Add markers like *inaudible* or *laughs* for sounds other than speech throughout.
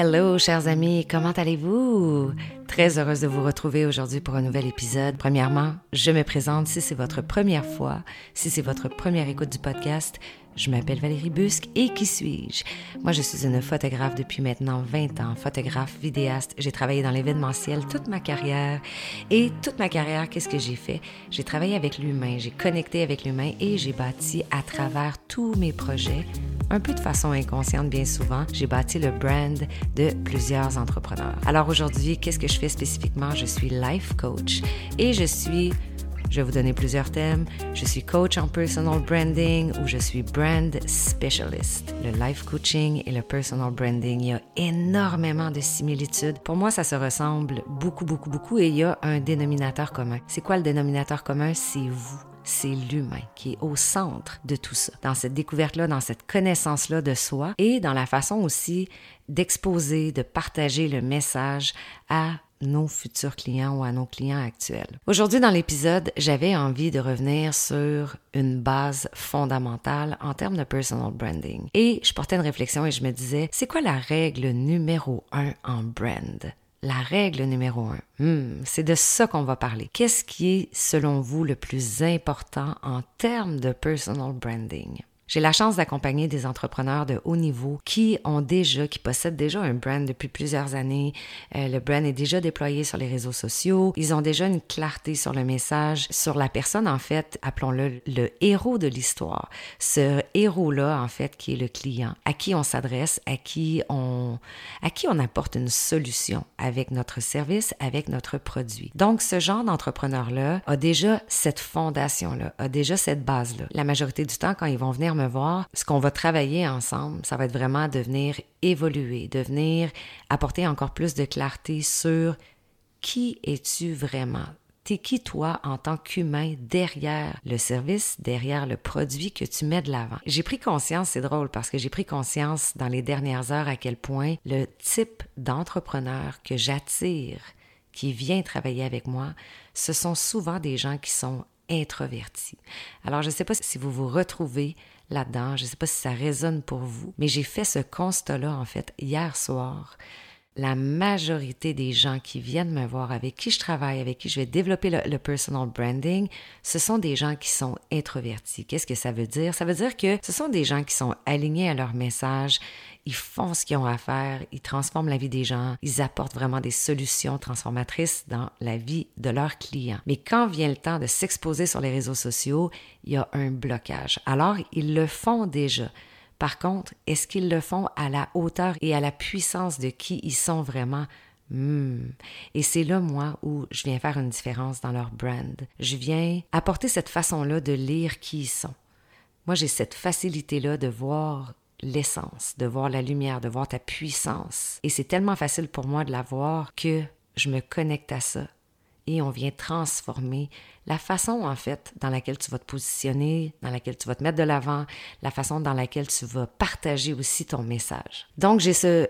Hello, chers amis, comment allez-vous? Très heureuse de vous retrouver aujourd'hui pour un nouvel épisode. Premièrement, je me présente si c'est votre première fois, si c'est votre première écoute du podcast. Je m'appelle Valérie Busque et qui suis-je? Moi, je suis une photographe depuis maintenant 20 ans, photographe, vidéaste. J'ai travaillé dans l'événementiel toute ma carrière. Et toute ma carrière, qu'est-ce que j'ai fait? J'ai travaillé avec l'humain, j'ai connecté avec l'humain et j'ai bâti à travers tous mes projets, un peu de façon inconsciente bien souvent, j'ai bâti le brand de plusieurs entrepreneurs. Alors aujourd'hui, qu'est-ce que je fais spécifiquement? Je suis life coach et je suis je vais vous donner plusieurs thèmes. Je suis coach en personal branding ou je suis brand specialist. Le life coaching et le personal branding, il y a énormément de similitudes. Pour moi, ça se ressemble beaucoup, beaucoup, beaucoup et il y a un dénominateur commun. C'est quoi le dénominateur commun? C'est vous c'est l'humain qui est au centre de tout ça, dans cette découverte-là, dans cette connaissance-là de soi et dans la façon aussi d'exposer, de partager le message à nos futurs clients ou à nos clients actuels. Aujourd'hui, dans l'épisode, j'avais envie de revenir sur une base fondamentale en termes de personal branding. Et je portais une réflexion et je me disais, c'est quoi la règle numéro un en brand? La règle numéro un, hmm, c'est de ça qu'on va parler. Qu'est-ce qui est, selon vous, le plus important en termes de personal branding? J'ai la chance d'accompagner des entrepreneurs de haut niveau qui ont déjà, qui possèdent déjà un brand depuis plusieurs années. Euh, le brand est déjà déployé sur les réseaux sociaux. Ils ont déjà une clarté sur le message, sur la personne, en fait, appelons-le le héros de l'histoire. Ce héros-là, en fait, qui est le client, à qui on s'adresse, à qui on, à qui on apporte une solution avec notre service, avec notre produit. Donc, ce genre d'entrepreneur-là a déjà cette fondation-là, a déjà cette base-là. La majorité du temps, quand ils vont venir me voir, ce qu'on va travailler ensemble, ça va être vraiment de venir évoluer, de venir apporter encore plus de clarté sur qui es-tu vraiment? T'es qui toi en tant qu'humain derrière le service, derrière le produit que tu mets de l'avant? J'ai pris conscience, c'est drôle parce que j'ai pris conscience dans les dernières heures à quel point le type d'entrepreneur que j'attire qui vient travailler avec moi, ce sont souvent des gens qui sont introvertis. Alors, je ne sais pas si vous vous retrouvez là-dedans. Je ne sais pas si ça résonne pour vous, mais j'ai fait ce constat-là, en fait, hier soir. La majorité des gens qui viennent me voir, avec qui je travaille, avec qui je vais développer le, personal branding, ce sont des gens qui sont introvertis. Qu'est-ce que ça veut dire? Ça veut dire que ce sont des gens qui sont alignés à leur message, ils font ce qu'ils ont à faire, ils transforment la vie des gens, ils apportent vraiment des solutions transformatrices dans la vie de leurs clients. Mais quand vient le temps de s'exposer sur les réseaux sociaux, il y a un blocage. Alors, ils le font déjà. Par contre, est-ce qu'ils le font à la hauteur et à la puissance de qui ils sont vraiment? Hmm. Et c'est là, moi, où je viens faire une différence dans leur brand. Je viens apporter cette façon-là de lire qui ils sont. Moi, j'ai cette facilité-là de voir l'essence, de voir la lumière, de voir ta puissance. Et c'est tellement facile pour moi de la voir que je me connecte à ça. Et on vient transformer la façon, en fait, dans laquelle tu vas te positionner, dans laquelle tu vas te mettre de l'avant, la façon dans laquelle tu vas partager aussi ton message. Donc, j'ai ce,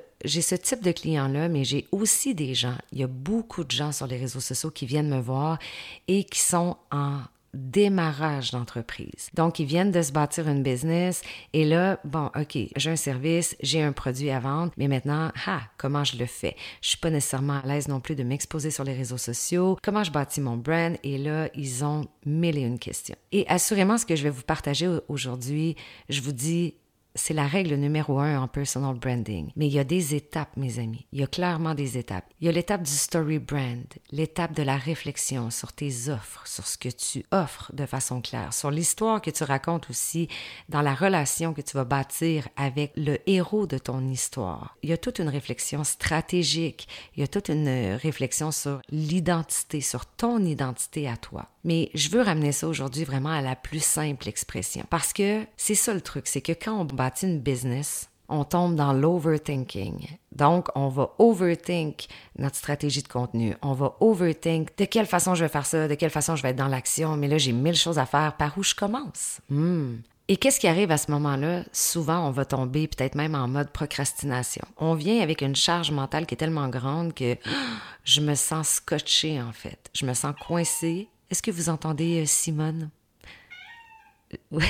type de client-là, mais j'ai aussi des gens, il y a beaucoup de gens sur les réseaux sociaux qui viennent me voir et qui sont en démarrage d'entreprise. Donc, ils viennent de se bâtir une business et là, bon, OK, j'ai un service, j'ai un produit à vendre, mais maintenant, ah, comment je le fais? Je suis pas nécessairement à l'aise non plus de m'exposer sur les réseaux sociaux. Comment je bâtis mon brand? Et là, ils ont mille et une questions. Et assurément, ce que je vais vous partager aujourd'hui, je vous dis, c'est la règle numéro un en personal branding. Mais il y a des étapes, mes amis. Il y a clairement des étapes. Il y a l'étape du story brand, l'étape de la réflexion sur tes offres, sur ce que tu offres de façon claire, sur l'histoire que tu racontes aussi dans la relation que tu vas bâtir avec le héros de ton histoire. Il y a toute une réflexion stratégique. Il y a toute une réflexion sur l'identité, sur ton identité à toi. Mais je veux ramener ça aujourd'hui vraiment à la plus simple expression. Parce que c'est ça le truc, c'est que quand on une business, on tombe dans l'overthinking. Donc, on va overthink notre stratégie de contenu. On va overthink de quelle façon je vais faire ça, de quelle façon je vais être dans l'action. Mais là, j'ai mille choses à faire. Par où je commence? Hmm. Et qu'est-ce qui arrive à ce moment-là? Souvent, on va tomber peut-être même en mode procrastination. On vient avec une charge mentale qui est tellement grande que *gasps* je me sens scotché en fait. Je me sens coincé est-ce que vous entendez euh, Simone? *laughs*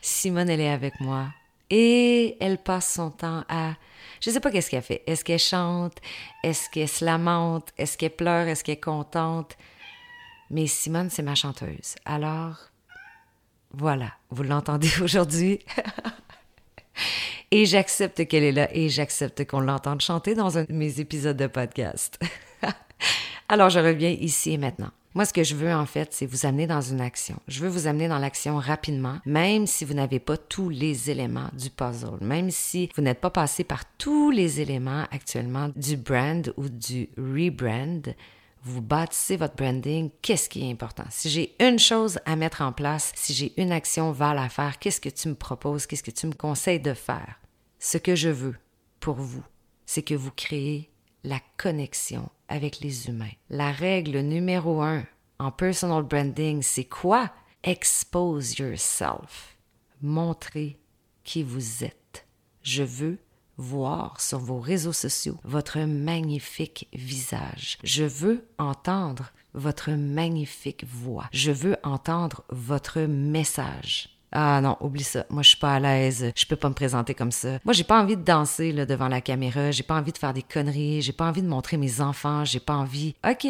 Simone, elle est avec moi. Et elle passe son temps à... Je sais pas qu'est-ce qu'elle fait. Est-ce qu'elle chante? Est-ce qu'elle se lamente? Est-ce qu'elle pleure? Est-ce qu'elle est contente? Mais Simone, c'est ma chanteuse. Alors, voilà, vous l'entendez *laughs* aujourd'hui. et j'accepte qu'elle est là et j'accepte qu'on l'entende chanter dans un de mes épisodes de podcast. *laughs* Alors, je reviens ici et maintenant. Moi, ce que je veux, en fait, c'est vous amener dans une action. Je veux vous amener dans l'action rapidement, même si vous n'avez pas tous les éléments du puzzle, même si vous n'êtes pas passé par tous les éléments actuellement du brand ou du rebrand. Vous bâtissez votre branding, qu'est-ce qui est important? Si j'ai une chose à mettre en place, si j'ai une action val à faire, qu'est-ce que tu me proposes? Qu'est-ce que tu me conseilles de faire? Ce que je veux pour vous, c'est que vous créez la connexion avec les humains. La règle numéro un en personal branding, c'est quoi? Expose yourself. Montrez qui vous êtes. Je veux voir sur vos réseaux sociaux votre magnifique visage. Je veux entendre votre magnifique voix. Je veux entendre votre message. Ah non, oublie ça. Moi, je suis pas à l'aise. Je peux pas me présenter comme ça. Moi, j'ai pas envie de danser devant la caméra. J'ai pas envie de faire des conneries. J'ai pas envie de montrer mes enfants. J'ai pas envie. OK,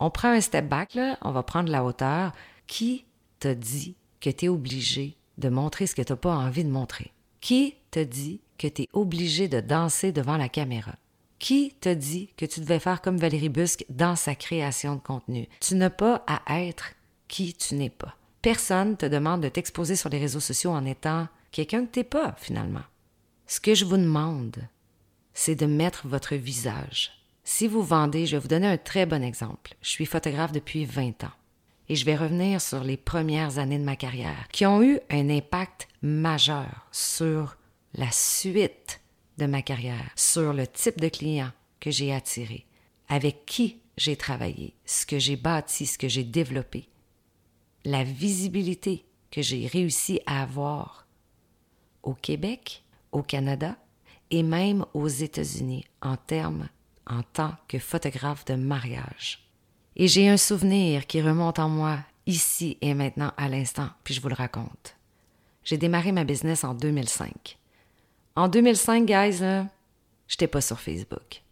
on prend un step back, là. On va prendre la hauteur. Qui t'a dit que tu es obligé de montrer ce que tu pas envie de montrer? Qui t'a dit que tu es obligé de danser devant la caméra? Qui t'a dit que tu devais faire comme Valérie Busque dans sa création de contenu? Tu n'as pas à être qui tu n'es pas. Personne te demande de t'exposer sur les réseaux sociaux en étant quelqu'un que t'es pas, finalement. Ce que je vous demande, c'est de mettre votre visage. Si vous vendez, je vais vous donner un très bon exemple. Je suis photographe depuis 20 ans et je vais revenir sur les premières années de ma carrière qui ont eu un impact majeur sur la suite de ma carrière, sur le type de client que j'ai attiré, avec qui j'ai travaillé, ce que j'ai bâti, ce que j'ai développé la visibilité que j'ai réussi à avoir au Québec, au Canada et même aux États-Unis en termes en tant que photographe de mariage. Et j'ai un souvenir qui remonte en moi ici et maintenant à l'instant, puis je vous le raconte. J'ai démarré ma business en 2005. En 2005, guys, j'étais pas sur Facebook.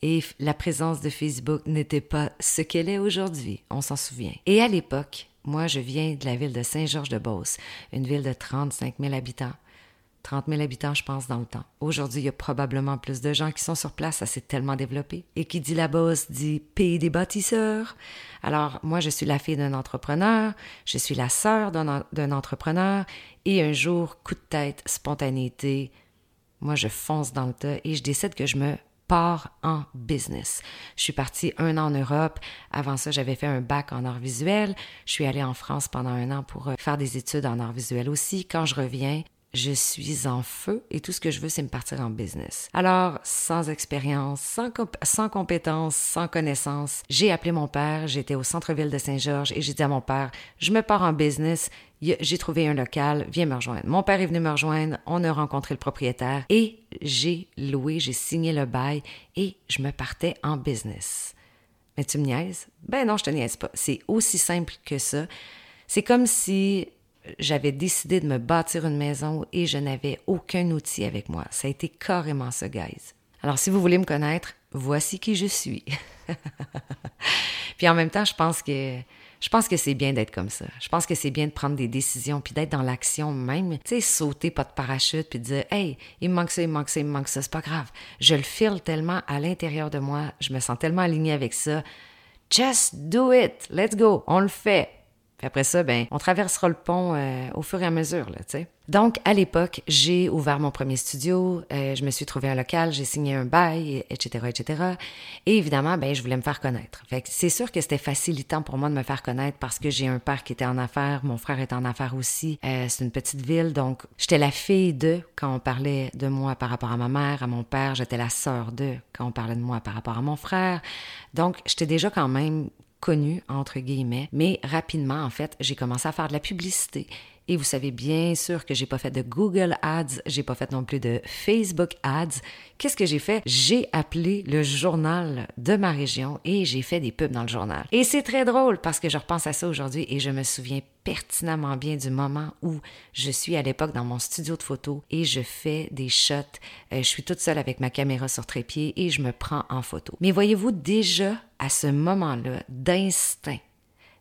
Et la présence de Facebook n'était pas ce qu'elle est aujourd'hui, on s'en souvient. Et à l'époque, moi, je viens de la ville de Saint-Georges-de-Beauce, une ville de 35 000 habitants. 30 000 habitants, je pense, dans le temps. Aujourd'hui, il y a probablement plus de gens qui sont sur place, ça s'est tellement développé. Et qui dit la Beauce dit pays des bâtisseurs. Alors, moi, je suis la fille d'un entrepreneur, je suis la sœur d'un entrepreneur, et un jour, coup de tête, spontanéité, moi, je fonce dans le tas et je décide que je me part en business. Je suis partie un an en Europe. Avant ça, j'avais fait un bac en art visuel. Je suis allée en France pendant un an pour euh, faire des études en art visuel aussi. Quand je reviens, je suis en feu et tout ce que je veux, c'est me partir en business. Alors, sans expérience, sans, sans compétences, sans connaissances, j'ai appelé mon père, j'étais au centre-ville de Saint-Georges et j'ai dit à mon père, je me pars en business, j'ai trouvé un local, viens me rejoindre. Mon père est venu me rejoindre, on a rencontré le propriétaire et j'ai loué, j'ai signé le bail et je me partais en business. Mais tu me niaises? Ben non, je te niaise pas. C'est aussi simple que ça. C'est comme si j'avais décidé de me bâtir une maison et je n'avais aucun outil avec moi. Ça a été carrément ça, guys. Alors, si vous voulez me connaître, voici qui je suis. *laughs* puis en même temps, je pense que je pense que c'est bien d'être comme ça. Je pense que c'est bien de prendre des décisions puis d'être dans l'action même. Tu sais, sauter pas de parachute puis dire Hey, il me manque ça, il me manque ça, il me manque ça, c'est pas grave. Je le file tellement à l'intérieur de moi, je me sens tellement alignée avec ça. Just do it, let's go, on le fait. Puis après ça, ben, on traversera le pont euh, au fur et à mesure, là, tu sais. Donc, à l'époque, j'ai ouvert mon premier studio, euh, je me suis trouvé un local, j'ai signé un bail, etc., etc. Et évidemment, ben, je voulais me faire connaître. Fait que c'est sûr que c'était facilitant pour moi de me faire connaître parce que j'ai un père qui était en affaires, mon frère est en affaires aussi. Euh, c'est une petite ville, donc j'étais la fille de quand on parlait de moi par rapport à ma mère, à mon père, j'étais la sœur de quand on parlait de moi par rapport à mon frère. Donc, j'étais déjà quand même connue, entre guillemets, mais rapidement, en fait, j'ai commencé à faire de la publicité Et vous savez bien sûr que j'ai pas fait de Google Ads, j'ai pas fait non plus de Facebook Ads. Qu'est-ce que j'ai fait? J'ai appelé le journal de ma région et j'ai fait des pubs dans le journal. Et c'est très drôle parce que je repense à ça aujourd'hui et je me souviens pertinemment bien du moment où je suis à l'époque dans mon studio de photo et je fais des shots. Euh, je suis toute seule avec ma caméra sur trépied et je me prends en photo. Mais voyez-vous déjà à ce moment-là d'instinct,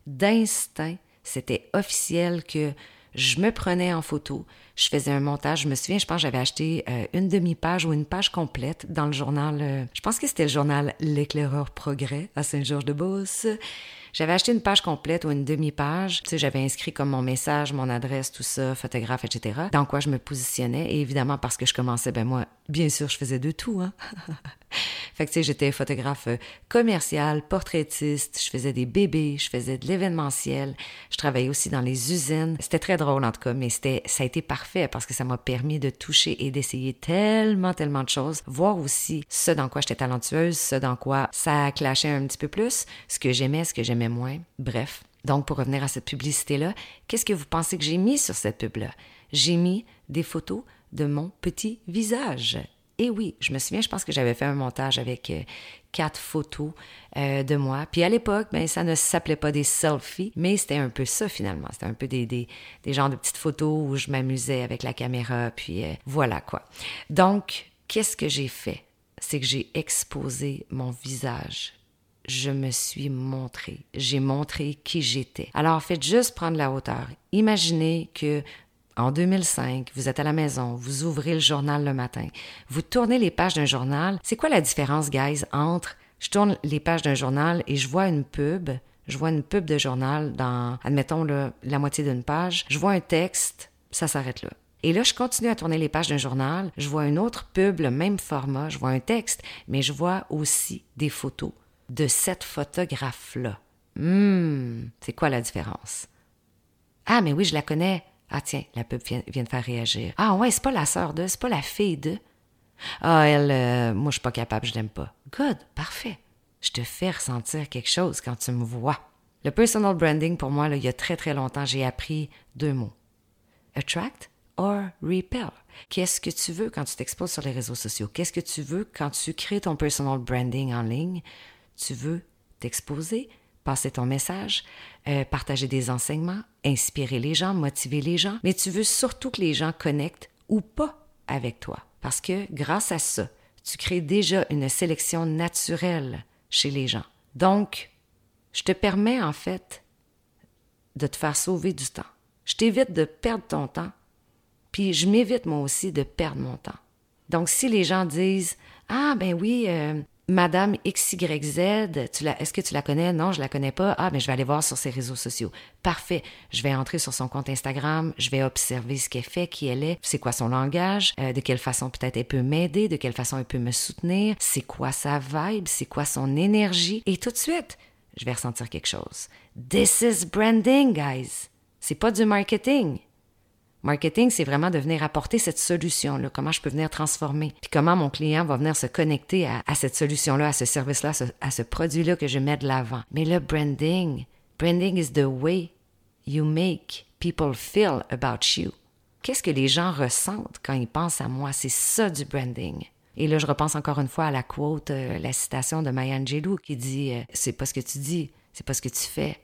d'instinct, c'était officiel que je me prenais en photo, je faisais un montage. Je me souviens, je pense j'avais acheté euh, une demi-page ou une page complète dans le journal, euh, je pense que c'était le journal L'éclaireur Progrès à Saint-Georges-de-Beauce. J'avais acheté une page complète ou une demi-page. Tu sais, j'avais inscrit comme mon message, mon adresse, tout ça, photographe, etc. Dans quoi je me positionnais. Et évidemment, parce que je commençais, ben moi, bien sûr, je faisais de tout, hein. *laughs* Fait que, tu sais, j'étais photographe euh, commercial, portraitiste, je faisais des bébés, je faisais de l'événementiel, je travaillais aussi dans les usines. C'était très drôle, en tout cas, mais c'était, ça a été parfait parce que ça m'a permis de toucher et d'essayer tellement, tellement de choses, voir aussi ce dans quoi j'étais talentueuse, ce dans quoi ça clashait un petit peu plus, ce que j'aimais, ce que j'aimais moins. Bref. Donc, pour revenir à cette publicité-là, qu'est-ce que vous pensez que j'ai mis sur cette pub-là? J'ai mis des photos de mon petit visage. Et oui, je me souviens, je pense que j'avais fait un montage avec euh, quatre photos euh, de moi. Puis à l'époque, ben, ça ne s'appelait pas des selfies, mais c'était un peu ça finalement. C'était un peu des, des, des genres de petites photos où je m'amusais avec la caméra, puis euh, voilà quoi. Donc, qu'est-ce que j'ai fait? C'est que j'ai exposé mon visage. Je me suis montré. J'ai montré qui j'étais. Alors, faites juste prendre la hauteur. Imaginez que en 2005, vous êtes à la maison, vous ouvrez le journal le matin, vous tournez les pages d'un journal. C'est quoi la différence, guys, entre je tourne les pages d'un journal et je vois une pub, je vois une pub de journal dans, admettons, la moitié d'une page, je vois un texte, ça s'arrête là. Et là, je continue à tourner les pages d'un journal, je vois une autre pub, le même format, je vois un texte, mais je vois aussi des photos de cette photographe-là. Hum, c'est quoi la différence? Ah, mais oui, je la connais. Ah tiens, la pub vient, de faire réagir. Ah ouais, c'est pas la sœur de, c'est pas la fille de. Ah elle, euh, moi je suis pas capable, je l'aime pas. Good, parfait. Je te fais ressentir quelque chose quand tu me vois. Le personal branding pour moi, il y a très très longtemps, j'ai appris deux mots. Attract or repel. Qu'est-ce que tu veux quand tu t'exposes sur les réseaux sociaux? Qu'est-ce que tu veux quand tu crées ton personal branding en ligne? Tu veux t'exposer, passer ton message, euh, partager des enseignements, inspirer les gens, motiver les gens, mais tu veux surtout que les gens connectent ou pas avec toi. Parce que grâce à ça, tu crées déjà une sélection naturelle chez les gens. Donc, je te permets en fait de te faire sauver du temps. Je t'évite de perdre ton temps, puis je m'évite moi aussi de perdre mon temps. Donc, si les gens disent Ah, ben oui, euh, Madame XYZ, est-ce que tu la connais? Non, je la connais pas. Ah, mais je vais aller voir sur ses réseaux sociaux. Parfait. Je vais entrer sur son compte Instagram, je vais observer ce qu'elle fait, qui elle est, c'est quoi son langage, euh, de quelle façon peut-être elle peut m'aider, de quelle façon elle peut me soutenir, c'est quoi sa vibe, c'est quoi son énergie? Et tout de suite, je vais ressentir quelque chose. This is branding, guys. C'est pas du marketing. Marketing, c'est vraiment de venir apporter cette solution-là, comment je peux venir transformer, puis comment mon client va venir se connecter à, cette solution-là, à ce service-là, à ce, produit-là que je mets de l'avant. Mais le branding, branding is the way you make people feel about you. Qu'est-ce que les gens ressentent quand ils pensent à moi? C'est ça du branding. Et là, je repense encore une fois à la quote, euh, la citation de Maya Angelou qui dit euh, C'est pas ce que tu dis, c'est pas ce que tu fais,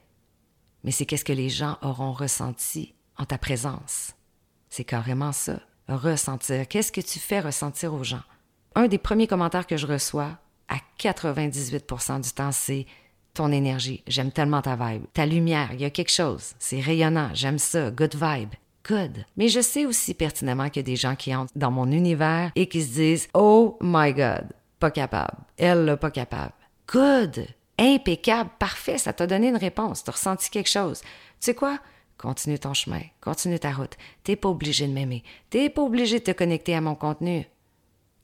mais c'est qu'est-ce que les gens auront ressenti en ta présence. C'est carrément ça. Ressentir. Qu'est-ce que tu fais ressentir aux gens? Un des premiers commentaires que je reçois, à 98% du temps, c'est ton énergie. J'aime tellement ta vibe. Ta lumière, il y a quelque chose. C'est rayonnant. J'aime ça. Good vibe. Good. Mais je sais aussi pertinemment qu'il y des gens qui entrent dans mon univers et qui se disent Oh my God, pas capable. Elle, là, pas capable. Good. Impeccable. Parfait. Ça t'a donné une réponse. T'as ressenti quelque chose. Tu sais quoi? Continue ton chemin, continue ta route. T'es pas obligé de m'aimer. T'es pas obligé de te connecter à mon contenu.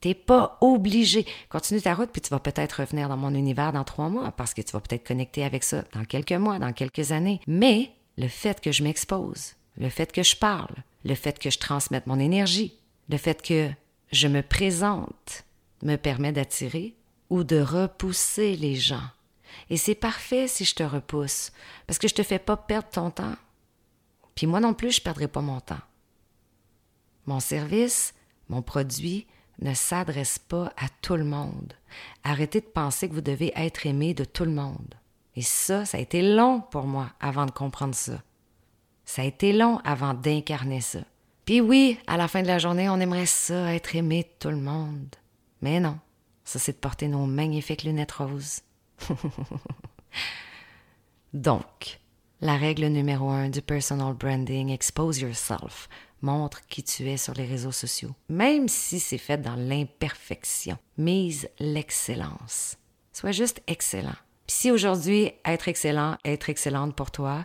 T'es pas obligé. Continue ta route, puis tu vas peut-être revenir dans mon univers dans trois mois, parce que tu vas peut-être connecter avec ça dans quelques mois, dans quelques années. Mais le fait que je m'expose, le fait que je parle, le fait que je transmette mon énergie, le fait que je me présente, me permet d'attirer ou de repousser les gens. Et c'est parfait si je te repousse, parce que je te fais pas perdre ton temps Puis moi non plus, je ne perdrai pas mon temps. Mon service, mon produit ne s'adresse pas à tout le monde. Arrêtez de penser que vous devez être aimé de tout le monde. Et ça, ça a été long pour moi avant de comprendre ça. Ça a été long avant d'incarner ça. Puis oui, à la fin de la journée, on aimerait ça, être aimé de tout le monde. Mais non, ça c'est de porter nos magnifiques lunettes roses. *laughs* Donc, la règle numéro un du personal branding, expose yourself, montre qui tu es sur les réseaux sociaux, même si c'est fait dans l'imperfection. Mise l'excellence. Sois juste excellent. Puis si aujourd'hui, être excellent, être excellente pour toi,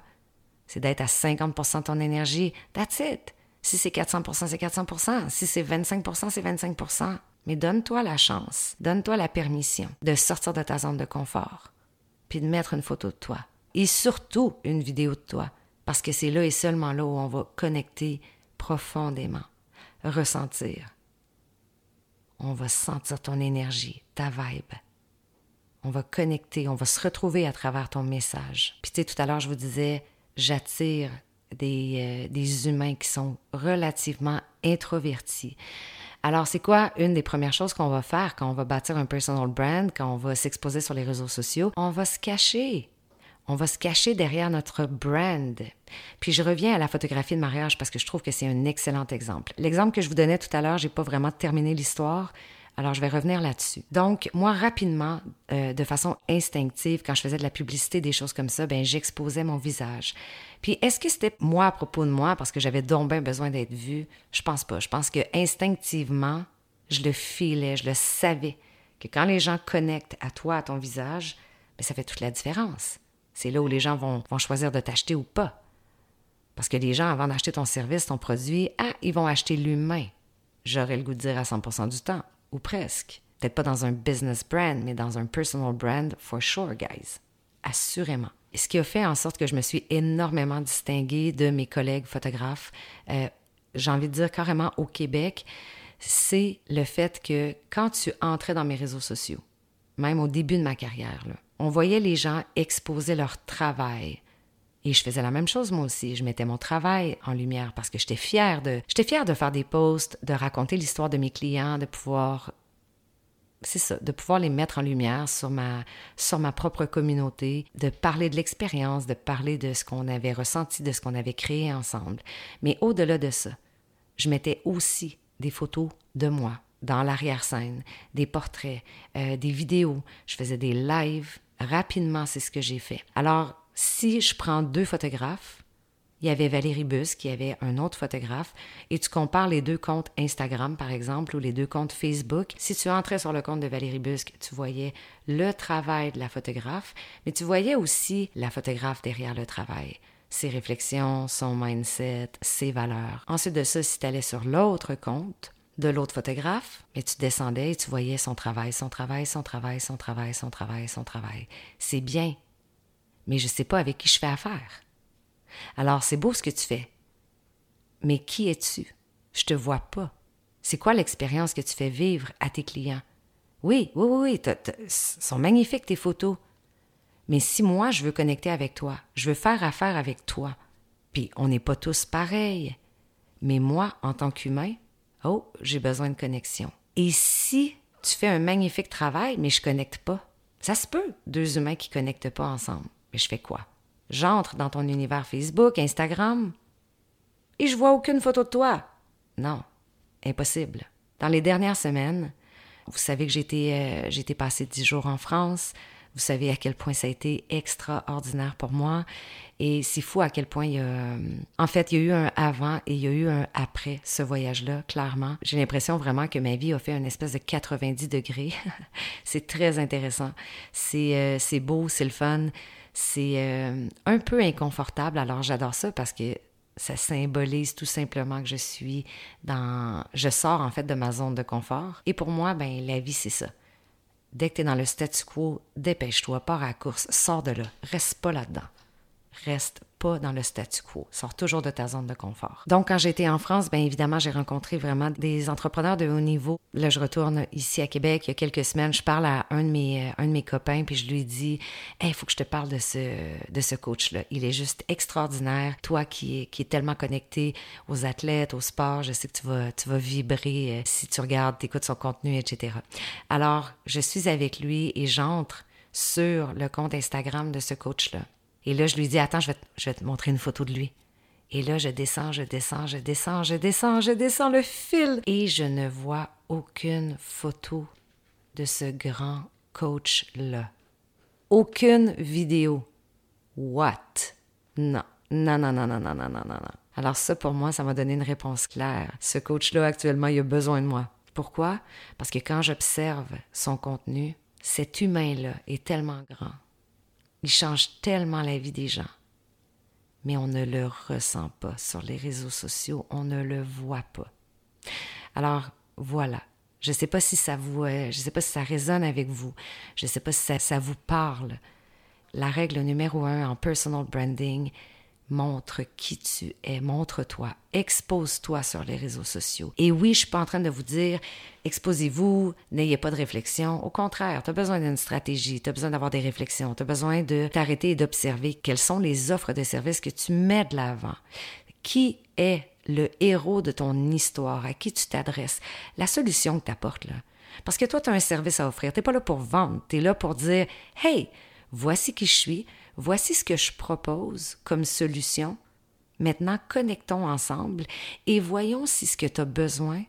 c'est d'être à 50 de ton énergie, that's it. Si c'est 400% c'est 400% Si c'est 25% c'est 25% Mais donne-toi la chance, donne-toi la permission de sortir de ta zone de confort, puis de mettre une photo de toi. Et surtout une vidéo de toi, parce que c'est là et seulement là où on va connecter profondément, ressentir. On va sentir ton énergie, ta vibe. On va connecter, on va se retrouver à travers ton message. Puis tu sais, tout à l'heure, je vous disais, j'attire des, euh, des humains qui sont relativement introvertis. Alors, c'est quoi une des premières choses qu'on va faire quand on va bâtir un personal brand, quand on va s'exposer sur les réseaux sociaux? On va se cacher. On va se cacher derrière notre brand. Puis je reviens à la photographie de mariage parce que je trouve que c'est un excellent exemple. L'exemple que je vous donnais tout à l'heure, j'ai pas vraiment terminé l'histoire. Alors, je vais revenir là-dessus. Donc, moi, rapidement, euh, de façon instinctive, quand je faisais de la publicité, des choses comme ça, ben j'exposais mon visage. Puis, est-ce que c'était moi à propos de moi parce que j'avais donc bien besoin d'être vue? Je pense pas. Je pense que instinctivement, je le filais, je le savais que quand les gens connectent à toi, à ton visage, ben, ça fait toute la différence. C'est là où les gens vont, vont choisir de t'acheter ou pas. Parce que les gens, avant d'acheter ton service, ton produit, ah, ils vont acheter l'humain. J'aurais le goût de dire à 100 du temps, ou presque. Peut-être pas dans un business brand, mais dans un personal brand, for sure, guys. Assurément. Et ce qui a fait en sorte que je me suis énormément distinguée de mes collègues photographes, euh, j'ai envie de dire carrément au Québec, c'est le fait que quand tu entrais dans mes réseaux sociaux, même au début de ma carrière, là, on voyait les gens exposer leur travail. Et je faisais la même chose moi aussi. Je mettais mon travail en lumière parce que j'étais fière de, j'étais de faire des posts, de raconter l'histoire de mes clients, de pouvoir, c'est ça, de pouvoir les mettre en lumière sur ma, sur ma propre communauté, de parler de l'expérience, de parler de ce qu'on avait ressenti, de ce qu'on avait créé ensemble. Mais au-delà de ça, je mettais aussi des photos de moi dans l'arrière-scène, des portraits, euh, des vidéos. Je faisais des lives Rapidement, c'est ce que j'ai fait. Alors, si je prends deux photographes, il y avait Valérie Bus qui avait un autre photographe, et tu compares les deux comptes Instagram, par exemple, ou les deux comptes Facebook. Si tu entrais sur le compte de Valérie Busque, tu voyais le travail de la photographe, mais tu voyais aussi la photographe derrière le travail ses réflexions, son mindset, ses valeurs. Ensuite de ça, si tu allais sur l'autre compte, de l'autre photographe, mais tu descendais et tu voyais son travail, son travail, son travail, son travail, son travail, son travail. C'est bien, mais je ne sais pas avec qui je fais affaire. Alors, c'est beau ce que tu fais, mais qui es-tu? Je te vois pas. C'est quoi l'expérience que tu fais vivre à tes clients? Oui, oui, oui, oui, sont magnifiques tes photos. Mais si moi, je veux connecter avec toi, je veux faire affaire avec toi, puis on n'est pas tous pareils, mais moi, en tant qu'humain, Oh, j'ai besoin de connexion. Et si tu fais un magnifique travail, mais je connecte pas, ça se peut, deux humains qui connectent pas ensemble. Mais je fais quoi? J'entre dans ton univers Facebook, Instagram, et je vois aucune photo de toi. Non, impossible. Dans les dernières semaines, vous savez que j'étais euh, j'étais passé dix jours en France. Vous savez à quel point ça a été extraordinaire pour moi. Et c'est fou à quel point il y a... En fait, il y a eu un avant et il y a eu un après ce voyage-là, clairement. J'ai l'impression vraiment que ma vie a fait une espèce de 90 degrés. *laughs* c'est très intéressant. C'est euh, beau, c'est le fun. C'est euh, un peu inconfortable. Alors j'adore ça parce que ça symbolise tout simplement que je suis dans... Je sors en fait de ma zone de confort. Et pour moi, ben la vie, c'est ça. Dès que tu es dans le statu quo, dépêche-toi, pars à la course, sors de là, reste pas là-dedans. Reste dans le statu quo. Sors toujours de ta zone de confort. Donc, quand j'étais en France, bien évidemment, j'ai rencontré vraiment des entrepreneurs de haut niveau. Là, je retourne ici à Québec il y a quelques semaines. Je parle à un de mes, euh, un de mes copains, puis je lui dis il faut que je te parle de ce, de ce coach-là. Il est juste extraordinaire. Toi qui es, qui est tellement connecté aux athlètes, au sport, je sais que tu vas, tu vas vibrer euh, si tu regardes, écoutes son contenu, etc. Alors, je suis avec lui et j'entre sur le compte Instagram de ce coach-là. Et là, je lui dis, attends, je vais, te, montrer une photo de lui. Et là, je descends, je descends, je descends, je descends, je descends le fil. Et je ne vois aucune photo de ce grand coach-là. Aucune vidéo. What? Non. Non, non, non, non, non, non, non, non. Alors ça, pour moi, ça m'a donné une réponse claire. Ce coach-là, actuellement, il a besoin de moi. Pourquoi? Parce que quand j'observe son contenu, cet humain-là est tellement grand il change tellement la vie des gens. Mais on ne le ressent pas sur les réseaux sociaux, on ne le voit pas. Alors, voilà. Je ne sais pas si ça vous, euh, je sais pas si ça résonne avec vous. Je ne sais pas si ça vous parle. La règle numéro un en personal branding, montre qui tu es, montre-toi, expose-toi sur les réseaux sociaux. Et oui, je suis pas en train de vous dire exposez-vous, n'ayez pas de réflexion. Au contraire, tu as besoin d'une stratégie, tu as besoin d'avoir des réflexions, tu as besoin de t'arrêter et d'observer quelles sont les offres de services que tu mets de l'avant. Qui est le héros de ton histoire, à qui tu t'adresses, la solution que tu apportes là. Parce que toi, tu as un service à offrir. Tu n'es pas là pour vendre, tu es là pour dire Hey, voici qui je suis, voici ce que je propose comme solution. Maintenant, connectons ensemble et voyons si ce que tu as besoin,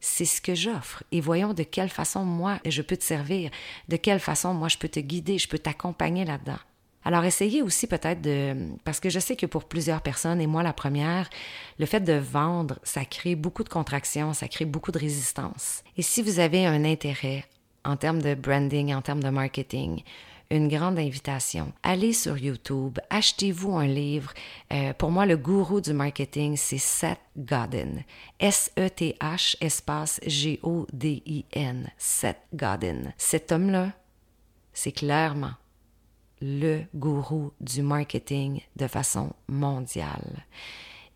c'est ce que j'offre. Et voyons de quelle façon moi, je peux te servir, de quelle façon moi, je peux te guider, je peux t'accompagner là-dedans. Alors essayez aussi peut-être de... Parce que je sais que pour plusieurs personnes, et moi la première, le fait de vendre, ça crée beaucoup de contractions, ça crée beaucoup de résistance. Et si vous avez un intérêt en termes de branding, en termes de marketing, une grande invitation. Allez sur YouTube, achetez-vous un livre. Euh, pour moi, le gourou du marketing, c'est Seth Godin. S-E-T-H espace G-O-D-I-N. Seth Godin. Cet homme-là, c'est clairement le gourou du marketing de façon mondiale.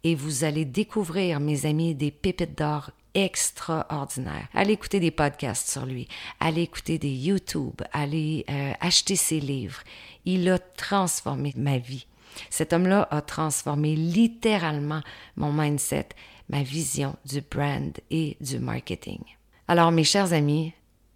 Et vous allez découvrir, mes amis, des pépites d'or extraordinaires. Allez écouter des podcasts sur lui, allez écouter des YouTube, allez euh, acheter ses livres. Il a transformé ma vie. Cet homme-là a transformé littéralement mon mindset, ma vision du brand et du marketing. Alors, mes chers amis,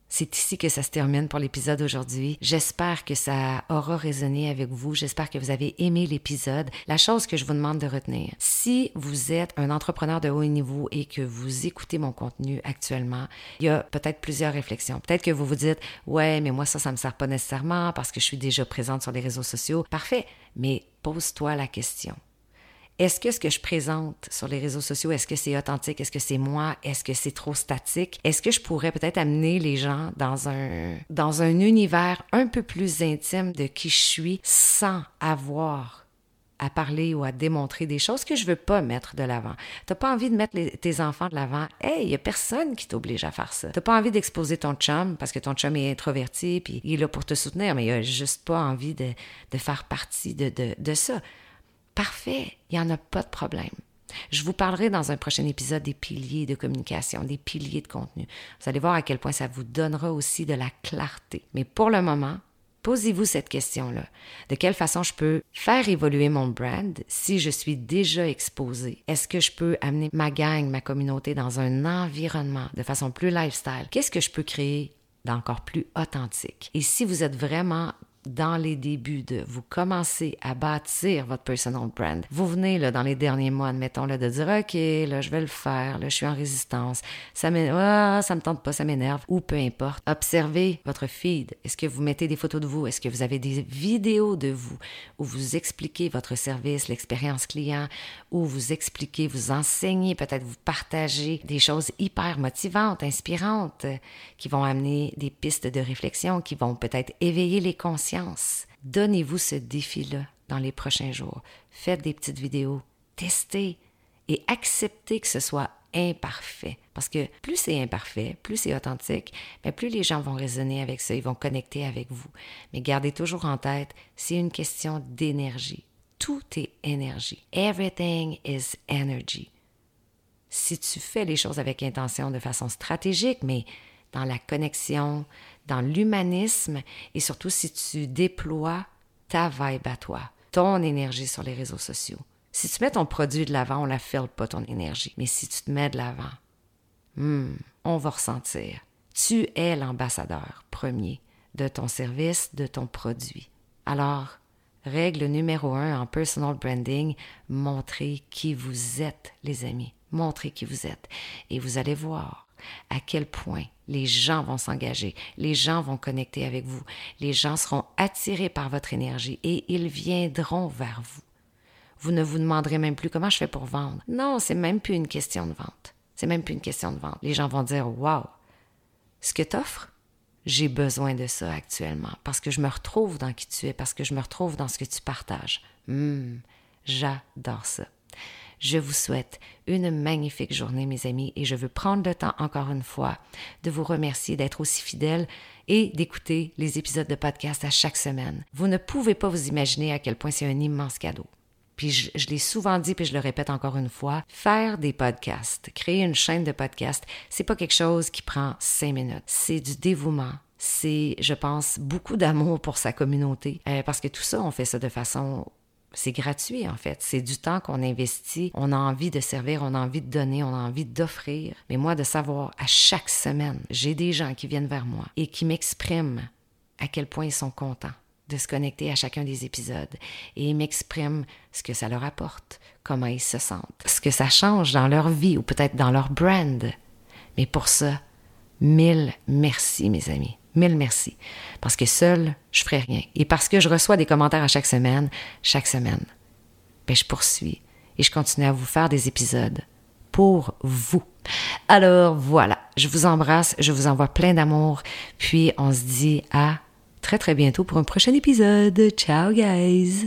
c'est ici que ça se termine pour l'épisode d'aujourd'hui. J'espère que ça aura résonné avec vous. J'espère que vous avez aimé l'épisode. La chose que je vous demande de retenir, si vous êtes un entrepreneur de haut niveau et que vous écoutez mon contenu actuellement, il y a peut-être plusieurs réflexions. Peut-être que vous vous dites, ouais, mais moi ça, ça me sert pas nécessairement parce que je suis déjà présente sur les réseaux sociaux. Parfait. Mais pose-toi la question. Est-ce que ce que je présente sur les réseaux sociaux, est-ce que c'est authentique? Est-ce que c'est moi? Est-ce que c'est trop statique? Est-ce que je pourrais peut-être amener les gens dans un, dans un univers un peu plus intime de qui je suis sans avoir à parler ou à démontrer des choses que je veux pas mettre de l'avant? T'as pas envie de mettre tes enfants de l'avant? Hey, y a personne qui t'oblige à faire ça. T'as pas envie d'exposer ton chum parce que ton chum est introverti puis il est là pour te soutenir, mais il a juste pas envie de, de faire partie de, de, de ça. Parfait, il n'y en a pas de problème. Je vous parlerai dans un prochain épisode des piliers de communication, des piliers de contenu. Vous allez voir à quel point ça vous donnera aussi de la clarté. Mais pour le moment, posez-vous cette question-là. De quelle façon je peux faire évoluer mon brand si je suis déjà exposé? Est-ce que je peux amener ma gang, ma communauté dans un environnement de façon plus lifestyle? Qu'est-ce que je peux créer d'encore plus authentique? Et si vous êtes vraiment dans les débuts de vous commencer à bâtir votre personal brand. Vous venez là dans les derniers mois, admettons là, de dire ok là je vais le faire, là je suis en résistance, ça me ah, ça me tente pas, ça m'énerve ou peu importe. Observez votre feed. Est-ce que vous mettez des photos de vous? Est-ce que vous avez des vidéos de vous où vous expliquez votre service, l'expérience client, où vous expliquez, vous enseignez, peut-être vous partagez des choses hyper motivantes, inspirantes, qui vont amener des pistes de réflexion, qui vont peut-être éveiller les consciences. Donnez-vous ce défi-là dans les prochains jours. Faites des petites vidéos, testez et acceptez que ce soit imparfait. Parce que plus c'est imparfait, plus c'est authentique, mais plus les gens vont résonner avec ça, ils vont connecter avec vous. Mais gardez toujours en tête, c'est une question d'énergie. Tout est énergie. Everything is energy. Si tu fais les choses avec intention de façon stratégique, mais dans la connexion, dans l'humanisme et surtout si tu déploies ta vibe à toi, ton énergie sur les réseaux sociaux. Si tu mets ton produit de l'avant, on la file pas ton énergie. Mais si tu te mets de l'avant, hmm, on va ressentir. Tu es l'ambassadeur premier de ton service, de ton produit. Alors, règle numéro un en personal branding, montrez qui vous êtes, les amis. Montrez qui vous êtes. Et vous allez voir à quel point les gens vont s'engager, les gens vont connecter avec vous, les gens seront attirés par votre énergie et ils viendront vers vous. Vous ne vous demanderez même plus comment je fais pour vendre. Non, c'est même plus une question de vente. C'est même plus une question de vente. Les gens vont dire Wow, ce que tu offres, j'ai besoin de ça actuellement parce que je me retrouve dans qui tu es, parce que je me retrouve dans ce que tu partages. Hum, j'adore ça. Je vous souhaite une magnifique journée, mes amis, et je veux prendre le temps encore une fois de vous remercier d'être aussi fidèles et d'écouter les épisodes de podcast à chaque semaine. Vous ne pouvez pas vous imaginer à quel point c'est un immense cadeau. Puis je, l'ai souvent dit, puis je le répète encore une fois, faire des podcasts, créer une chaîne de podcasts, c'est pas quelque chose qui prend cinq minutes. C'est du dévouement, c'est, je pense, beaucoup d'amour pour sa communauté. Euh, parce que tout ça, on fait ça de façon c'est gratuit en fait. C'est du temps qu'on investit. On a envie de servir, on a envie de donner, on a envie d'offrir. Mais moi, de savoir à chaque semaine, j'ai des gens qui viennent vers moi et qui m'expriment à quel point ils sont contents de se connecter à chacun des épisodes et ils m'expriment ce que ça leur apporte, comment ils se sentent, ce que ça change dans leur vie ou peut-être dans leur brand. Mais pour ça, mille merci mes amis. Mille merci. Parce que seul, je ferai rien. Et parce que je reçois des commentaires à chaque semaine, chaque semaine, ben, je poursuis et je continue à vous faire des épisodes pour vous. Alors voilà, je vous embrasse, je vous envoie plein d'amour, puis on se dit à très très bientôt pour un prochain épisode. Ciao guys!